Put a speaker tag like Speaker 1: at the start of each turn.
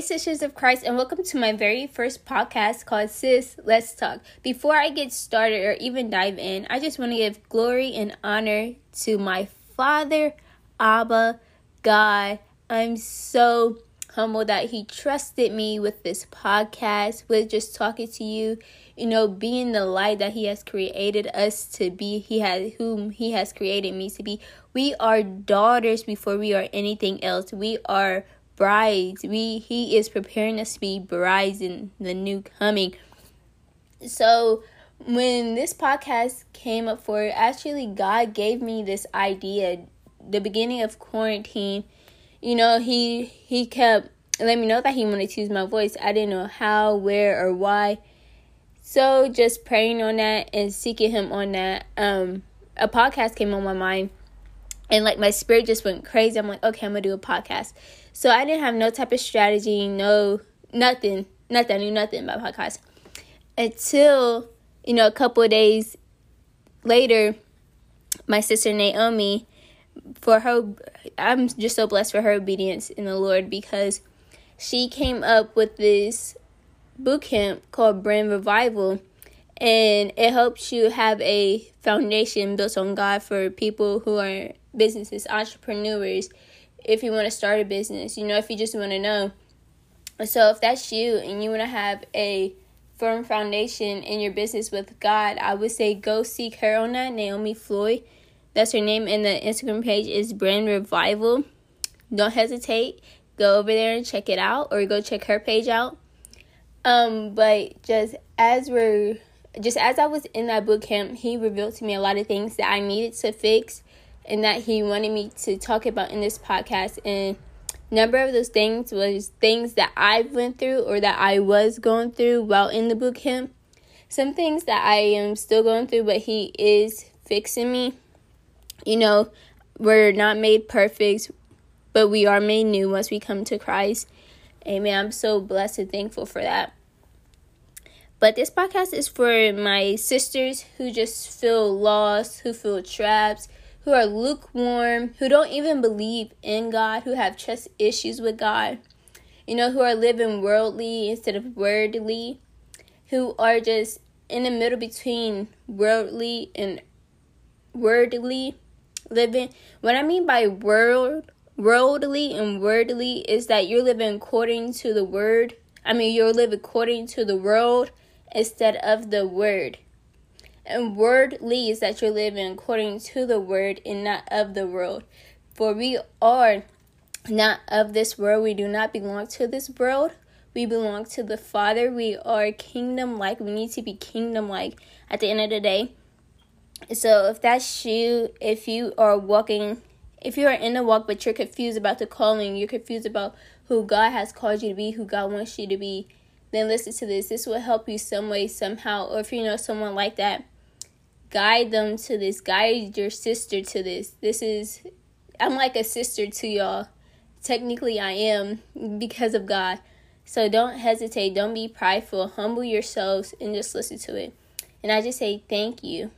Speaker 1: Sisters of Christ, and welcome to my very first podcast called Sis Let's Talk. Before I get started or even dive in, I just want to give glory and honor to my Father, Abba, God. I'm so humble that He trusted me with this podcast, with just talking to you, you know, being the light that He has created us to be, He has whom He has created me to be. We are daughters before we are anything else. We are brides. We he is preparing us to be brides in the new coming. So when this podcast came up for actually God gave me this idea the beginning of quarantine. You know, he he kept letting me know that he wanted to use my voice. I didn't know how, where, or why. So just praying on that and seeking him on that. Um, a podcast came on my mind and like my spirit just went crazy. I'm like, okay, I'm gonna do a podcast. So I didn't have no type of strategy, no nothing, nothing. I knew nothing about podcast until you know a couple days later. My sister Naomi, for her, I'm just so blessed for her obedience in the Lord because she came up with this boot camp called Brand Revival and it helps you have a foundation built on God for people who are businesses, entrepreneurs, if you want to start a business, you know, if you just want to know. So if that's you and you want to have a firm foundation in your business with God, I would say go seek her on that, Naomi Floyd. That's her name, and the Instagram page is Brand Revival. Don't hesitate. Go over there and check it out, or go check her page out. Um, but just as we're just as I was in that boot camp, he revealed to me a lot of things that I needed to fix and that he wanted me to talk about in this podcast and number of those things was things that I went through or that I was going through while in the boot camp. Some things that I am still going through, but he is fixing me. You know, we're not made perfect, but we are made new once we come to Christ. Amen. I'm so blessed and thankful for that. But this podcast is for my sisters who just feel lost, who feel trapped, who are lukewarm, who don't even believe in God, who have trust issues with God, you know, who are living worldly instead of worldly, who are just in the middle between worldly and worldly living. What I mean by world worldly and worldly is that you're living according to the word. I mean, you're living according to the world instead of the word. And word is that you're living according to the word and not of the world. For we are not of this world. We do not belong to this world. We belong to the Father. We are kingdom like. We need to be kingdom like at the end of the day. So if that's you, if you are walking, if you are in the walk but you're confused about the calling, you're confused about who God has called you to be, who God wants you to be, then listen to this. This will help you some way, somehow. Or if you know someone like that, guide them to this, guide your sister to this. This is, I'm like a sister to y'all. Technically, I am because of God. So don't hesitate, don't be prideful, humble yourselves, and just listen to it. And I just say thank you.